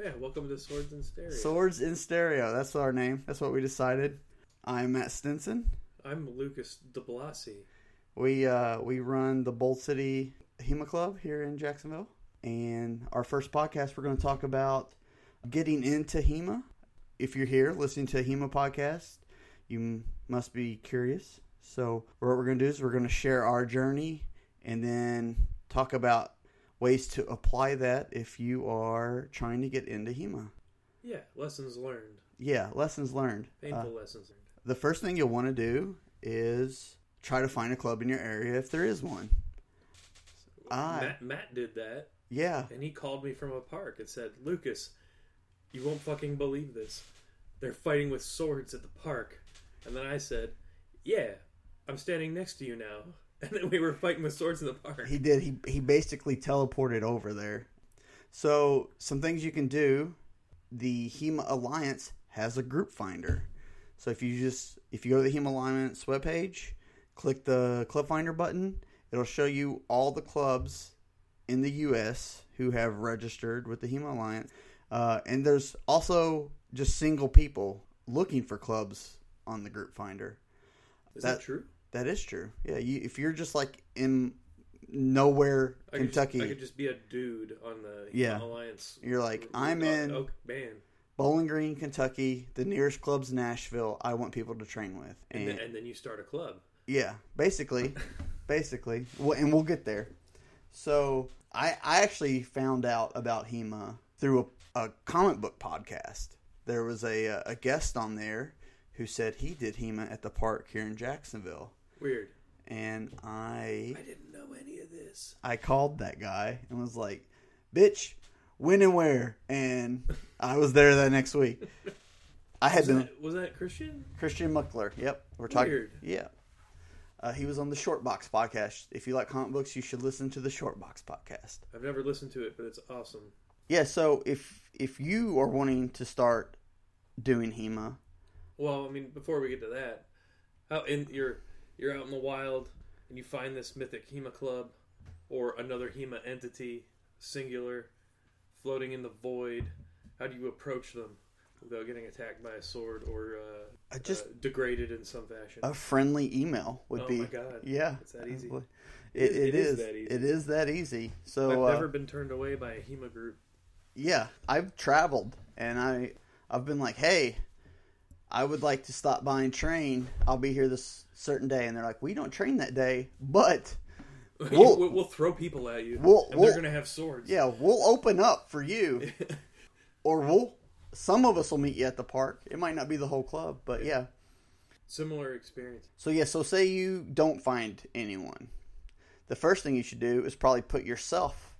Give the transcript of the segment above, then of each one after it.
Yeah, welcome to Swords and Stereo. Swords in Stereo. That's our name. That's what we decided. I'm Matt Stinson. I'm Lucas DeBlasi. We uh, we run the Bold City HEMA Club here in Jacksonville, and our first podcast we're going to talk about getting into HEMA. If you're here listening to a HEMA podcast, you m- must be curious. So what we're going to do is we're going to share our journey, and then talk about ways to apply that if you are trying to get into HEMA. Yeah, lessons learned. Yeah, lessons learned. Uh, Painful lessons learned. the first thing you'll want to do is try to find a club in your area if there is one. I- Matt, Matt did that, Yeah, and he called me from a park and said, Lucas, you won't fucking believe this. They're fighting with swords at the park. And then I said, Yeah, I'm standing next to you now. And then we were fighting with swords in the park. he did. He he basically teleported over there. So some things you can do. The HEMA Alliance has a group finder. So if you just if you go to the HEMA Alliance webpage, click the club finder button, it'll show you all the clubs in the U.S. who have registered with the HEMA Alliance. Uh, and there's also just single people looking for clubs on the group finder. Is that- that true? That is true. Yeah, you, if you're just like in nowhere, I could, Kentucky, just, I could just be a dude on the Yeah. Alliance. you're like, I'm in Oh, man. Bowling Green, Kentucky. The nearest club's Nashville. I want people to train with. And, And, then, and then you start a club. yeah, basically, basically, well, and we'll get there. So I I actually found out about HEMA through a, a comic book podcast. There was a a guest on there who said he did HEMA at the park here in Jacksonville, Weird. and I I didn't know any of this. I called that guy and was like, "Bitch, when and where?" And I was there that next week. I had Was been that, was that Christian? Christian Muckler. Yep, we're talking. Weird. Yeah, uh, he was on the Short Box podcast. If you like comic books, you should listen to the Short Box podcast. I've never listened to it, but it's awesome. Yeah, so if if you are wanting to start doing HEMA, Well, I mean, before we get to that, how in you're you're out in the wild and you find this mythic Hema club or another Hema entity, singular, floating in the void. How do you approach them without getting attacked by a sword or uh, I just uh, degraded in some fashion? a friendly email would be oh be. my god! Yeah, It's that easy. It, It- it it is. is that easy. It is that easy. So I've uh, never been turned away by a Hema group. yeah, I've traveled and I I've been like, hey, I would like to stop by and train. I'll be here this certain day, and they're like, we don't train that day, but We'll, We'll- we'll, throw people at you, We'll- and we'll- they're gonna have swords. yeah, we'll open up for you, or we'll some of us will meet you at the park. It might not be the whole club, but yeah. Similar experience. So yeah, so say you don't find anyone. The first thing you should do is probably put yourself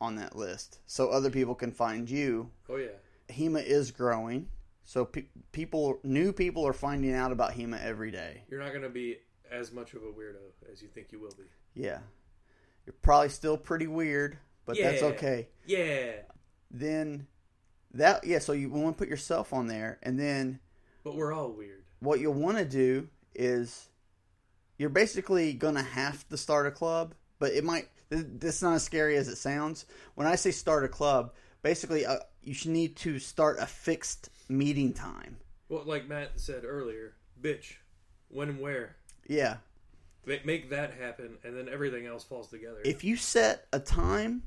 on that list so other people can find you Oh yeah. HEMA is growing, so pe- people, new people are finding out about HEMA every day. You're not gonna be as much of a weirdo as you think you will be. Yeah, you're probably still pretty weird, but that's okay. Yeah. Then that yeah, so you want to put yourself on there, and then But we're all weird. what you'll want to do is you're basically gonna have to start a club, but it might. th- This is not as scary as it sounds. When I say start a club, basically uh, you should need to start a fixed meeting time. Well, like Matt said earlier, bitch, when and where. Yeah, Ma- Make that happen, and then everything else falls together. if you set a time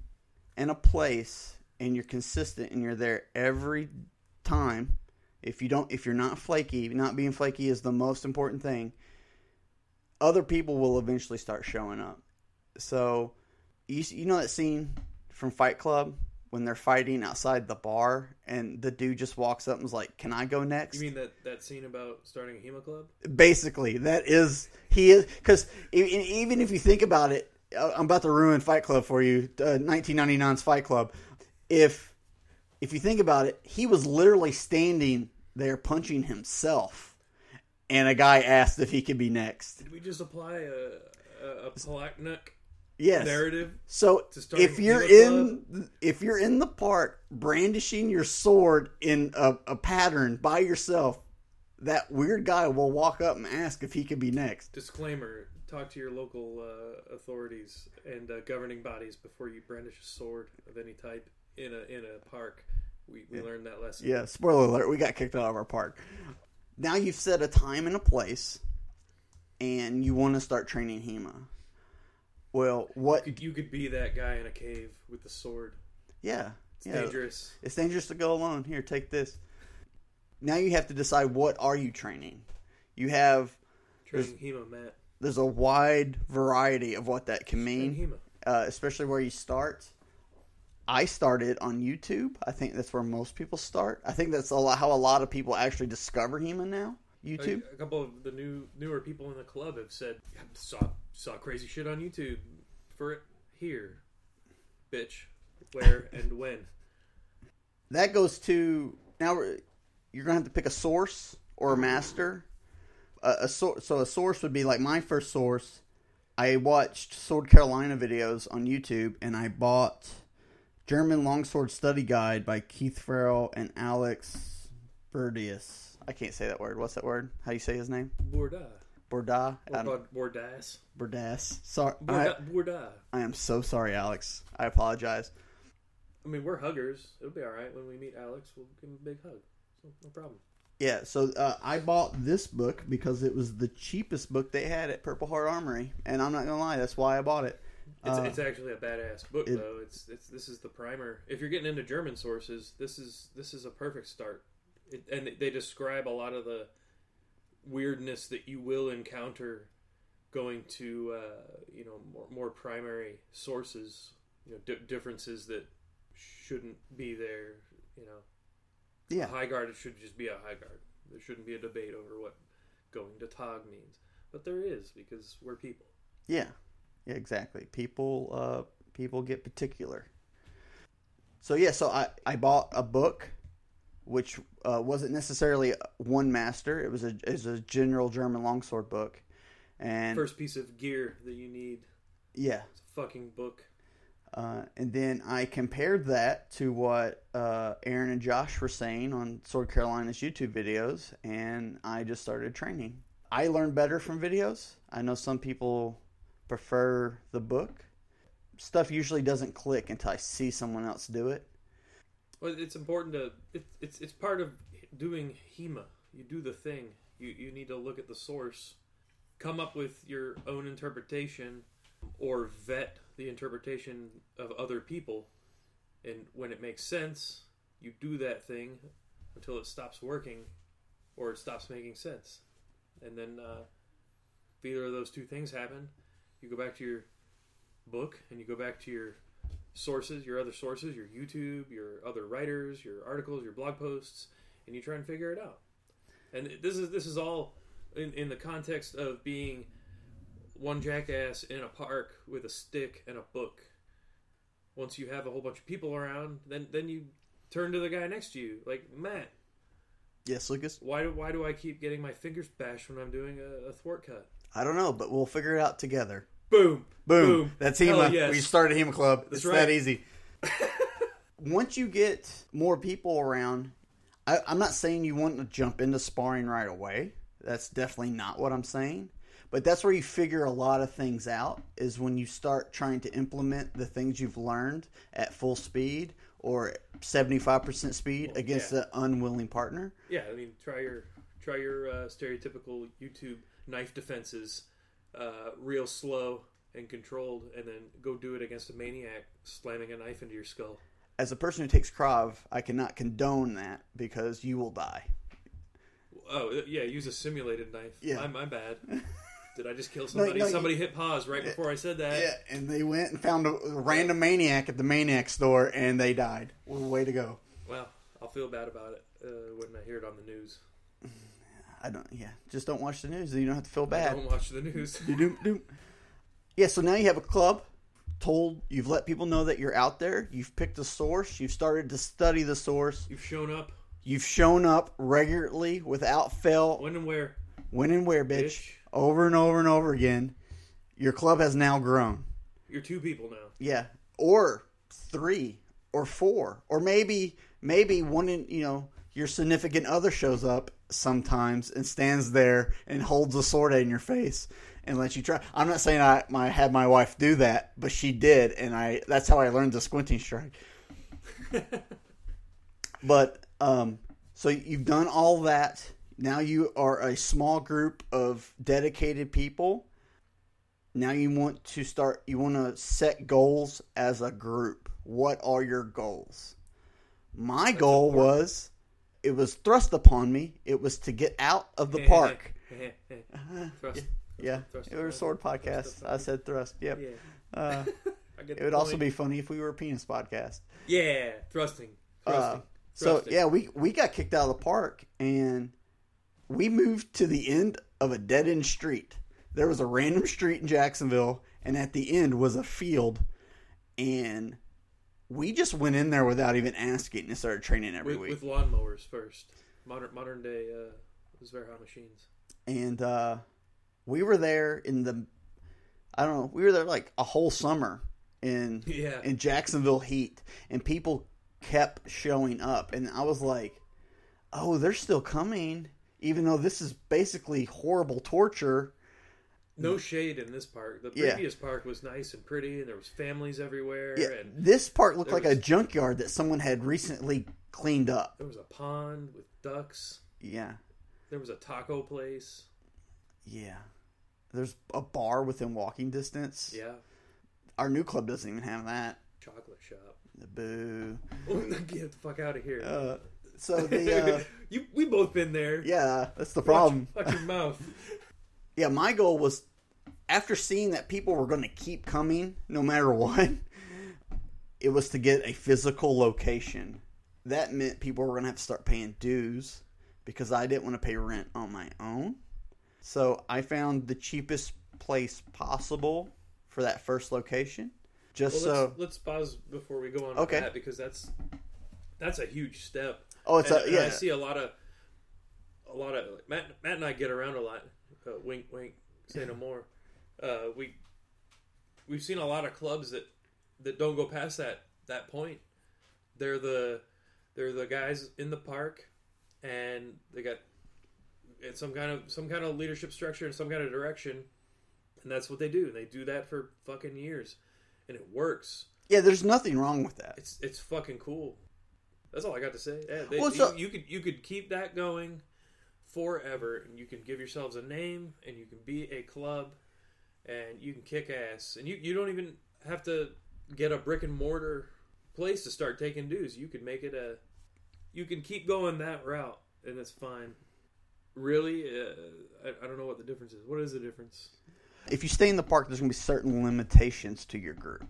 and a place and you're consistent and you're there every time if you don't if you're not flaky not being flaky is the most important thing other people will eventually start showing up so you, you know that scene from fight club when they're fighting outside the bar and the dude just walks up and is like can i go next? You mean that, that scene about starting a Hema club? basically that is he is because even if you think about it uh, i'm about to ruin fight club for you uh, 1999's fight club. If if you think about it he was literally standing there punching himself and a guy asked if he could be next. Did we just apply a a, a Palahniuk yes narrative? so if you're in if you're in the park brandishing your sword in a, a pattern by yourself that weird guy will walk up and ask if he could be next Disclaimer: Talk to your local uh, authorities and uh, governing bodies before you brandish a sword of any type in a in a park. We, we learned that lesson. Yeah, spoiler alert, we got kicked out of our park. Now you've set a time and a place, and you want to start training HEMA. Well, what? You could, you could be that guy in a cave with the sword. Yeah, It's yeah. dangerous. It's dangerous to go alone. Here, take this. Now you have to decide what are you training. You have Training Hema, Matt. there's a wide variety of what that can mean, Hema. uh, especially where you start. I started on YouTube. I think that's where most people start. I think that's a lot, how a lot of people actually discover HEMA now. YouTube. A, a couple of the new newer people in the club have said, "I saw saw crazy shit on YouTube for it here, bitch, where and when." that goes to now you're gonna have to pick a source or a master a, a source so a source would be like my first source i watched sword carolina videos on youtube and i bought german longsword study guide by keith farrell and alex Burdius. I can't say that word what's that word how do you say his name Bourda. Borda. Bourdas. Bourdas. Sorry, I, Bourda. Bourda. I am so sorry, Alex. I apologize. I mean, we're huggers. It'll be all right when we meet Alex. We'll give him a big hug. So, no problem. Yeah, so uh, I bought this book because it was the cheapest book they had at Purple Heart Armory, and I'm not gonna lie, that's why I bought it. It's, Uh, it's actually a badass book, it- though. It's it's this is the primer. If you're getting into German sources, this is this is a perfect start. It, and they describe a lot of the weirdness that you will encounter going to uh, you know more, more primary sources. You know di- differences that shouldn't be there. You know, Yeah, a high guard should just be a high guard. There shouldn't be a debate over what going to Tag means, but there is because we're people. yeah, yeah, exactly. People, uh, people get particular. So yeah, so I I bought a book, which uh, wasn't necessarily one master. It was a was a general German longsword book, and First piece of gear that you need. yeah, It's a fucking book. Uh, and then I compared that to what uh, Aaron and Josh were saying on Sword Carolina's YouTube videos, and I just started training. I learn better from videos. I know some people prefer the book. Stuff usually doesn't click until I see someone else do it. Well, it's important to. It, it's it's part of doing HEMA. You do the thing. You you need to look at the source, come up with your own interpretation, or vet the interpretation of other people, and when it makes sense, you do that thing until it stops working, or it stops making sense, and then uh, if either of those two things happen, you go back to your book and you go back to your sources, your other sources, your YouTube, your other writers, your articles, your blog posts, and you try and figure it out. And this is this is all in, in the context of being one jackass in a park with a stick and a book. Once you have a whole bunch of people around, then then you turn to the guy next to you, like Matt. Yes, Lucas? Why do why do I keep getting my fingers bashed when I'm doing a, a thwart cut? I don't know, but we'll figure it out together. Boom, Boom. That's HEMA. yes. We started HEMA Club. That's it's right. that easy. Once you get more people around, I, I'm not saying you want to jump into sparring right away. That's definitely not what I'm saying. But that's where you figure a lot of things out is when you start trying to implement the things you've learned at full speed or 75% speed Well, against yeah. an unwilling partner. Yeah, I mean, try your try your uh, stereotypical YouTube knife defenses, uh, real slow and controlled, and then go do it against a maniac slamming a knife into your skull. As a person who takes Krav, I cannot condone that because you will die. Oh yeah, use a simulated knife. Yeah. my, my bad. Did I just kill somebody? no, you- somebody hit pause right before I said that. Yeah, and they went and found a random maniac at the maniac store, and they died. Well, way to go! Well, I'll feel bad about it uh, when I hear it on the news. I don't. Yeah, just don't watch the news. You don't have to feel bad. don't watch the news. Doom, doom. Yeah, so now you have a club. Told you've let people know that you're out there. You've picked a source. You've started to study the source. You've shown up. You've shown up regularly without fail. When and where? When and where, bitch? Bitch. Over and over and over again. Your club has now grown. You're two people now. Yeah, or three, or four, or maybe maybe one in you know your significant other shows up sometimes and stands there and holds a sword in your face and lets you try. I'm not saying I my had my wife do that, but she did, and I that's how I learned the squinting strike. But um, so you've done all that. Now you are a small group of dedicated people. Now you want to start. You want to set goals as a group. What are your goals? My goal important. was. It was thrust upon me. It was to get out of the park. Thrust. Yeah, Thrust it was a sword podcast. I said thrust. Yep. Yeah. Uh, I get it would also be funny if we were a penis podcast. Yeah, thrusting. Uh, so thrusting. yeah, we we got kicked out of the park and we moved to the end of a dead end street. There was a random street in Jacksonville, and at the end was a field, and we just went in there without even asking and started training every with, week. with lawnmowers first. Modern modern day uh, Zwerchhau machines. and uh, we were there in the I don't know, we were there like a whole summer in Yeah. in Jacksonville heat, and people kept showing up, and I was like, "Oh, they're still coming." Even though this is basically horrible torture, No shade in this park. The Yeah. previous park was nice and pretty, and there was families everywhere, yeah, and this part looked like a junkyard that someone had recently cleaned up. there was a pond with ducks. Yeah, There was a taco place. yeah. There's a bar within walking distance. Yeah, Our new club doesn't even have that. chocolate shop. The boo. Get the fuck out of here. Uh, so the uh, you, we both been there. yeah, that's the problem. Watch, your mouth. Yeah, my goal was after seeing that people were going to keep coming no matter what, it was to get a physical location. That meant people were going to have to start paying dues because I didn't want to pay rent on my own. So I found the cheapest place possible for that first location. Just Well, so let's, let's pause before we go on Okay. that because that's that's a huge step. Oh, it's and, a and I see a lot of a lot of like, Matt. Matt and I get around a lot. Uh, wink, wink. Say no more. Uh, we we've seen a lot of clubs that that don't go past that that point. They're the they're the guys in the park, and they got it's some kind of some kind of leadership structure and some kind of direction, and that's what they do. They do that for fucking years, and it works. Yeah, there's nothing wrong with that. It's it's fucking cool. That's all I got to say. Yeah, they, Well, you, so- you could you could keep that going forever, and you can give yourselves a name, and you can be a club, and you can kick ass, and you you don't even have to get a brick and mortar place to start taking dues. You can make it a, you can keep going that route, and it's fine. Really, uh, I, I don't know what the difference is. What is the difference? if you stay in the park, there's going to be certain limitations to your group.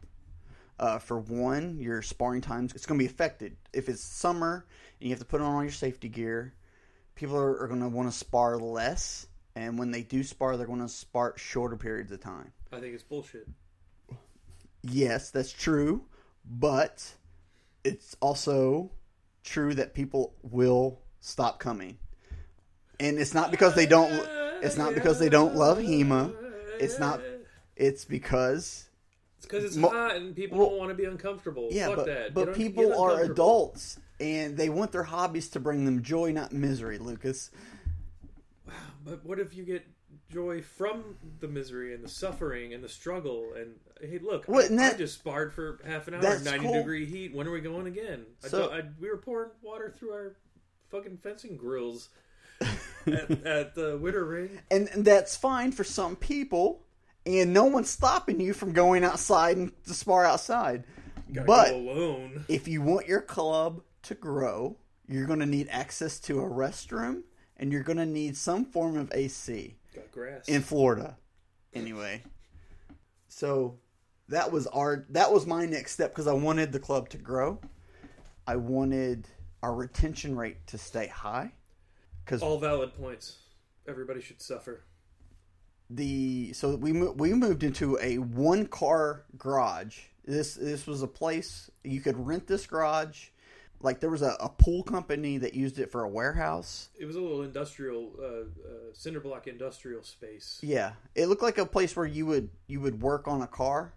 Uh, for one, your sparring times it's going to be affected. If it's summer and you have to put on all your safety gear, people are, are going to want to spar less, and when they do spar, they're going to spar shorter periods of time. I think it's bullshit. Yes, that's true, but it's also true that people will stop coming, and it's not because they don't. It's not because they don't love Hema. It's not. It's because It's because it's Mo- hot and people well, don't want to be uncomfortable. Yeah, Fuck but, that. but people are adults and they want their hobbies to bring them joy, not misery, Lucas. Wow, But what if you get joy from the misery and the suffering and the struggle? And hey, look, Well, I, that- I just sparred for half an hour, ninety cool. degree heat. When are we going again? So- don't- I, we were pouring water through our fucking fencing grills at, at the winter ring. And, and that's fine for some people, and no one's stopping you from going outside and to spar outside. But alone. if you want your club to grow, you're going to need access to a restroom and you're going to need some form of AC. Got grass. in Florida. Anyway, so that was our that was my next step because I wanted the club to grow. I wanted our retention rate to stay high because All valid points. Everybody should suffer. the so we mo- we moved into a one car garage. This this was a place you could rent this garage. Like there was a, a pool company that used it for a warehouse. It was a little industrial, uh, uh, cinder block industrial space. Yeah, it looked like a place where you would you would work on a car.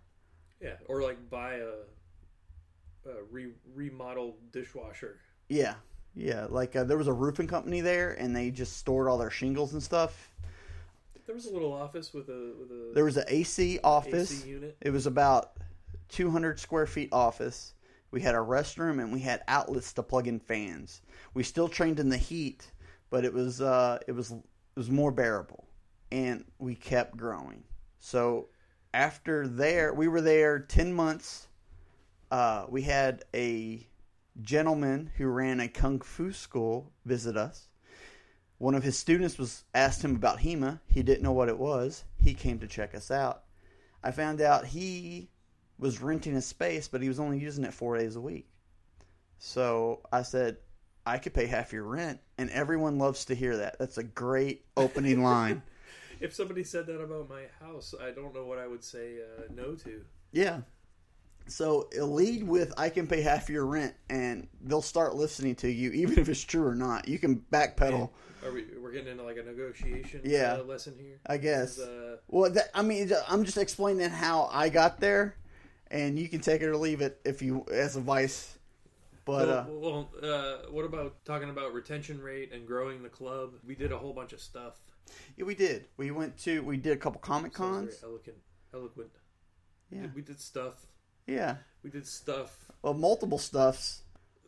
Yeah, or like buy a, a re- remodeled dishwasher. Yeah, yeah. Like uh, there was a roofing company there, and they just stored all their shingles and stuff. There was a little office with a with a There was an AC office. AC unit. It was about 200 square feet office. We had a restroom, and we had outlets to plug in fans. We still trained in the heat, but it was uh, it was it was more bearable, and we kept growing. So after there, we were there ten months. Uh, we had a gentleman who ran a kung fu school visit us. One of his students was asked him about HEMA. He didn't know what it was. He came to check us out. I found out he was renting a space, but he was only using it four days a week. So I said, I could pay half your rent, and everyone loves to hear that. That's a great opening line. If somebody said that about my house, I don't know what I would say uh, no to. Yeah. So lead with I can pay half your rent, and they'll start listening to you, even if it's true or not. You can backpedal. Are we? We're getting into like a negotiation Yeah. uh, lesson here. I guess. Is, uh, Well, that, I mean, I'm just explaining how I got there, and you can take it or leave it if you as advice. But uh, well, well, uh, what about talking about retention rate and growing the club? We did a whole bunch of stuff. yeah, we did. We went to we did a couple comic cons. eloquent. Eloquent. Yeah, We did stuff. yeah. We did stuff. Well, multiple stuffs.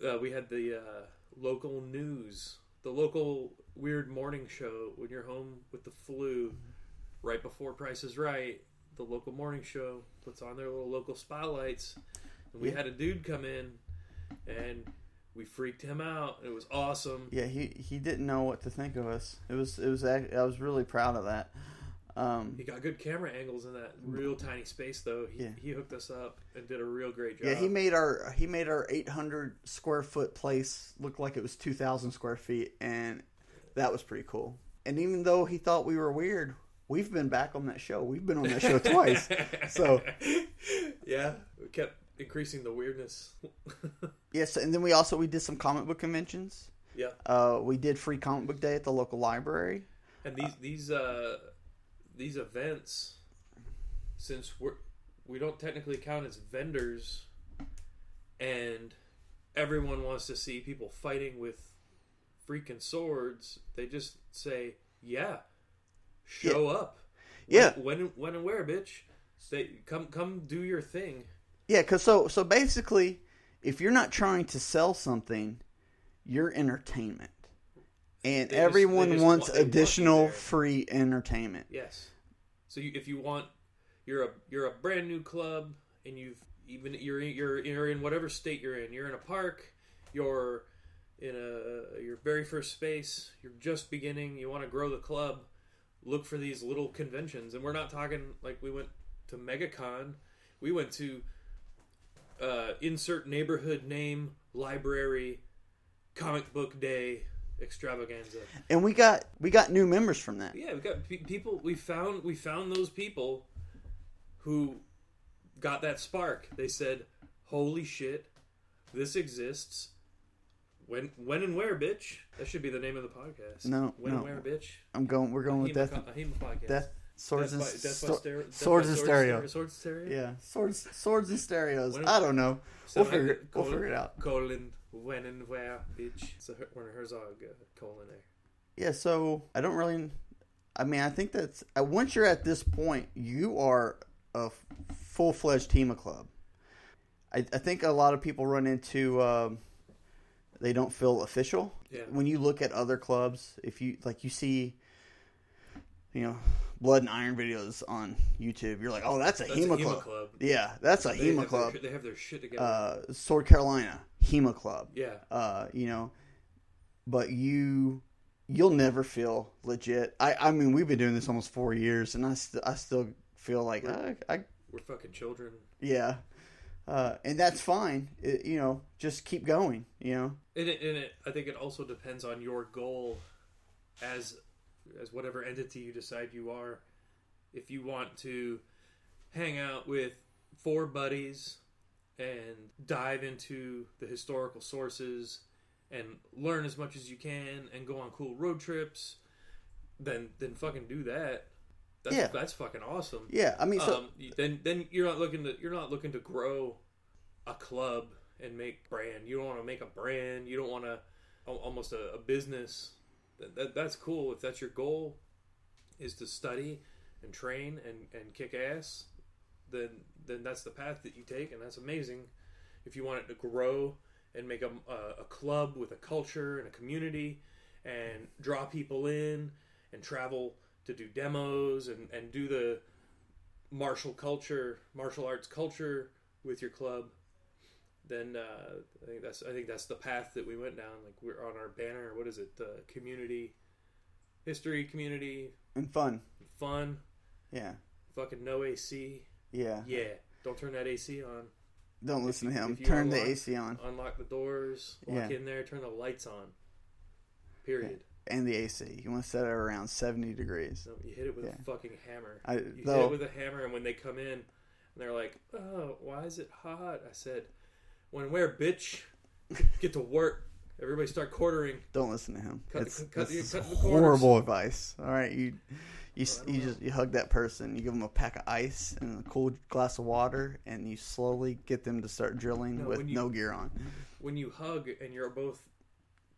Uh, we had the uh, local news, the local weird morning show when you're home with the flu, right before Price is Right. The local morning show puts on their little local spotlights, and we Yeah. had a dude come in, and we freaked him out. It was awesome. Yeah, he he didn't know what to think of us. It was it was I was really proud of that. Um, He got good camera angles in that real tiny space, though. He, Yeah. he hooked us up and did a real great job. yeah, he made our he made our 800 square foot place look like it was 2,000 square feet, and that was pretty cool. And even though he thought we were weird, we've been back on that show. We've been on that show twice. So yeah, we kept increasing the weirdness. yes, and then we also we did some comic book conventions. yeah, Uh, we did free comic book day at the local library. and these these uh these events, since we're we don't technically count as vendors, and everyone wants to see people fighting with freaking swords, they just say, "Yeah, show up." Yeah. when when, and where, bitch. They come come do your thing. Yeah, cause so so basically, if you're not trying to sell something, you're entertainment, and They everyone they just wants want- they want additional free entertainment. Yes. So you, if you want, you're a you're a brand new club, and you've even you're in- you're you're in whatever state you're in. You're in a park. You're in a your very first space. You're just beginning. You want to grow the club. Look for these little conventions, and we're not talking like we went to MegaCon. We went to uh, insert neighborhood name library comic book day extravaganza. And we got we got new members from that. Yeah, we got pe- people. We found we found those people who got that spark. They said, "Holy shit, this exists." When when and where, bitch? That should be the name of the podcast. No, when no. and where, bitch? I'm going. We're going with Hema death. co- a Hema podcast. Death swords Death and by, death sto- stereo, death swords and stereo. Swords and stereo. Yeah, swords swords and stereos. When- I don't know. So We'll figure it- we'll colon- figure it out. Colon when and where, bitch? It's a Werner Herzog uh, colon there. Yeah, so I don't really. I mean, I think that's uh, once you're at this point, you are a full fledged HEMA club. I, I think a lot of people run into um, they don't feel official Yeah. when you look at other clubs. If you like, you see, you know, blood and iron videos on YouTube. You're like, oh, that's a That's HEMA, a HEMA club. club. Yeah, that's a They HEMA club. Their, they have their shit together. Uh, Sword Carolina HEMA club yeah. uh, you know, but you you'll never feel legit. I I mean, we've been doing this almost four years, and I st- I still feel like I, I We're fucking children. yeah, uh, and that's fine. It, you know, just keep going. You know, And it, and it, I think it also depends on your goal as as whatever entity you decide you are. If you want to hang out with four buddies and dive into the historical sources and learn as much as you can and go on cool road trips, then then fucking do that. That's, Yeah. that's fucking awesome. yeah. I mean, so um, then then you're not looking to you're not looking to grow a club and make brand. You don't want to make a brand. You don't want to almost a, a business. That, that, that's cool if that's your goal, is to study and train and, and kick ass. Then then that's the path that you take, and that's amazing. if you want it to grow and make a, a, a club with a culture and a community and draw people in and travel to do demos and, and do the martial culture, martial arts culture with your club, then uh, I think that's I think that's the path that we went down. Like we're on our banner. What is it? The community, history, community, and fun. fun. Yeah, Fucking no AC. yeah. Yeah, don't turn that AC on. Don't listen to him. you Turn the AC on Unlock the doors. Walk Yeah. in there. Turn the lights on. Period. And the AC. You want to set it around seventy degrees. No, you hit it with Yeah. a fucking hammer. I You hit it with a hammer, and when they come in, and they're like, "Oh, why is it hot?" I said, "When where, bitch? Get to work. Everybody start quartering." don't listen to him. Cut it's cut it's cut horrible advice. All right, you you Well, you know. just you hug that person. You give them a pack of ice and a cool glass of water, and you slowly get them to start drilling No, with you- no gear on. When you hug and you're both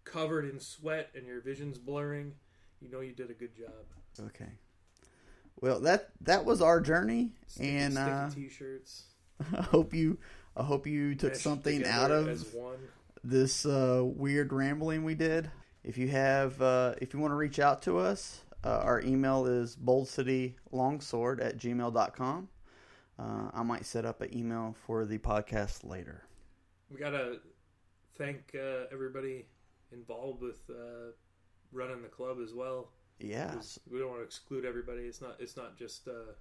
covered in sweat and your vision's blurring, you know you did a good job. Okay. Well, that that was our journey, Sticky, and sticky uh, t-shirts. I hope you I hope you took meshed something out of this uh, weird rambling we did. If you have, uh, if you want to reach out to us, uh, our email is boldcitylongsword at gmail.com. Uh, I might set up an email for the podcast later. We gotta thank uh, everybody involved with uh, running the club as well. Yeah. We don't want to exclude everybody. It's not. It's not just. Uh,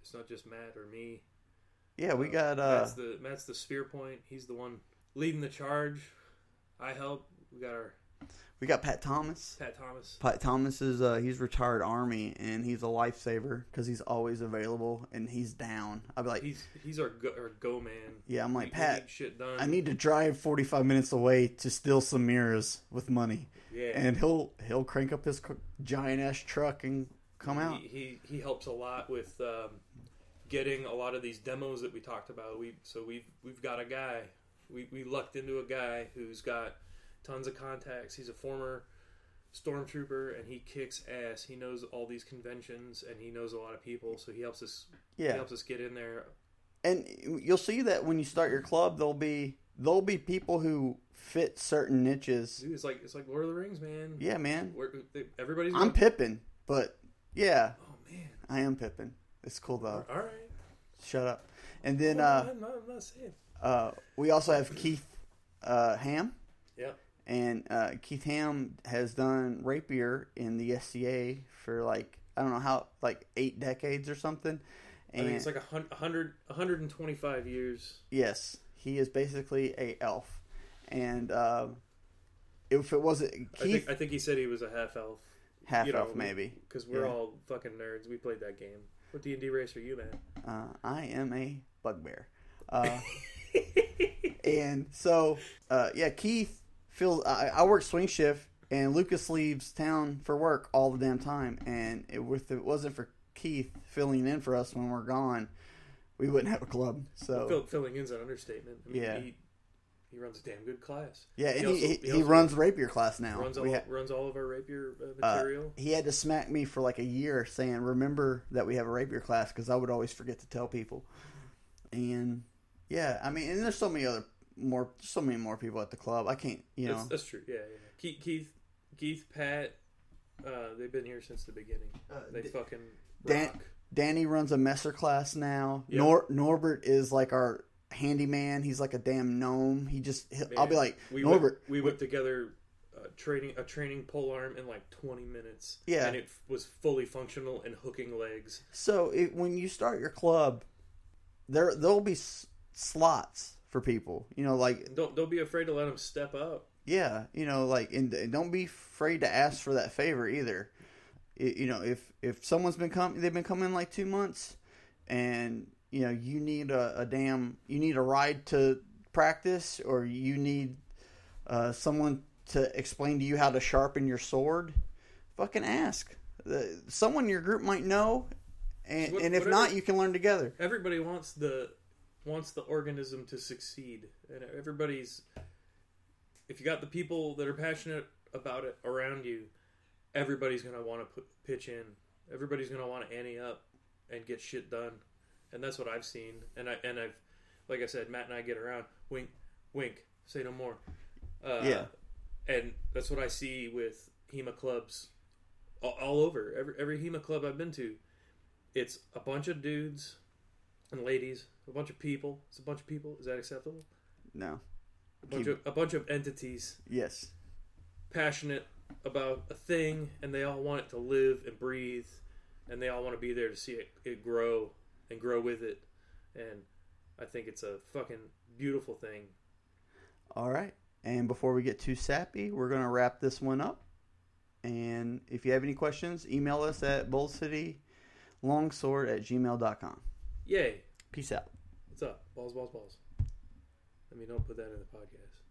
it's not just Matt or me. Yeah, we Uh, got, uh, Matt's the Matt's the spear point. He's the one leading the charge. I help. We got our we got Pat Thomas. Pat Thomas. Pat Thomas is, uh, he's retired Army and he's a lifesaver because he's always available and he's down. I'd be like, He's he's our go, our go man. yeah, I'm like, we Pat, need shit done. I need to drive 45 minutes away to steal some mirrors with money. yeah. and he'll he'll crank up his giant ass truck and come out. He, he he helps a lot with um, getting a lot of these demos that we talked about. We so we've we've got a guy. We we lucked into a guy who's got tons of contacts. He's a former stormtrooper and he kicks ass. He knows all these conventions and he knows a lot of people. So he helps us. He Yeah, helps us get in there. and you'll see that when you start your club, there'll be there'll be people who fit certain niches. Dude, it's like it's like Lord of the Rings, man. Yeah, man. Everybody's. I'm Pippin, but yeah, Oh man. I am Pippin. It's cool though. All right. Shut up. And then Well, uh, I'm, not, I'm not saying. uh, we also have Keith uh, Ham. Yeah. And uh, Keith Ham has done rapier in the SCA for like I don't know how like eight decades or something. I think it's like a hundred, a hundred and twenty-five years. Yes, he is basically a elf, and uh, if it wasn't I Keith, think, I think he said he was a half elf. half you know, elf maybe. because we're Yeah. all fucking nerds. We played that game. What D and D race are you, man? Uh, I am a bugbear, uh, and so uh, yeah, Keith I, I work swing shift, and Lucas leaves town for work all the damn time, and it, if it wasn't for Keith filling in for us when we're gone, we wouldn't have a club. So Fill, filling in's an understatement. I mean, Yeah. he, he runs a damn good class. yeah, and He he, also- he, he he runs rapier class now. runs all ha- runs all of our rapier uh, Uh, material. he had to smack me for like a year saying, "Remember that we have a rapier class," because I would always forget to tell people. And yeah, I mean, and there's so many other more, so many more people at the club. I can't, you know, that's, that's true. Yeah, yeah. Keith, Keith, Keith, Pat. Uh, they've been here since the beginning. They D- fucking Dan- rock. Danny runs a messer class now. Yep. Nor- Norbert is like our handyman. He's like a damn gnome. He just, he'll- I'll be like, we Norbert, whipped, we whipped together a training a training pole arm in like 20 minutes. Yeah. and it f- was fully functional and hooking legs. So it, when you start your club, there there'll be s- slots for people. You know, like don't don't be afraid to let them step up. Yeah, you know, like, and, and don't be afraid to ask for that favor either. I- you know, if if someone's been coming, they've been coming like two months, and you know, you need a, a damn, you need a ride to practice, or you need uh, someone to explain to you how to sharpen your sword. Fucking ask. The, someone in your group might know, and, What- and if whatever- not, you can learn together. Everybody wants the wants the organism to succeed, and everybody's. If you got the people that are passionate about it around you, everybody's gonna want to put pitch in. Everybody's gonna want to ante up and get shit done, and that's what I've seen. And I and I've, like I said, Matt and I get around. Wink, Wink. Say no more. Uh, Yeah. And that's what I see with HEMA clubs all, all over. Every every HEMA club I've been to, it's a bunch of dudes and ladies, a bunch of people. It's a bunch of people. Is that acceptable? No. A bunch Keep- of a bunch of entities Yes. passionate about a thing and they all want it to live and breathe and they all want to be there to see it, it grow and grow with it and i think it's a fucking beautiful thing All right. And before we get too sappy, we're going to wrap this one up. And if you have any questions, email us at boldcitylongsword at gmail.com. yay Peace out. What's up? Balls balls balls. I mean don't put that in the podcast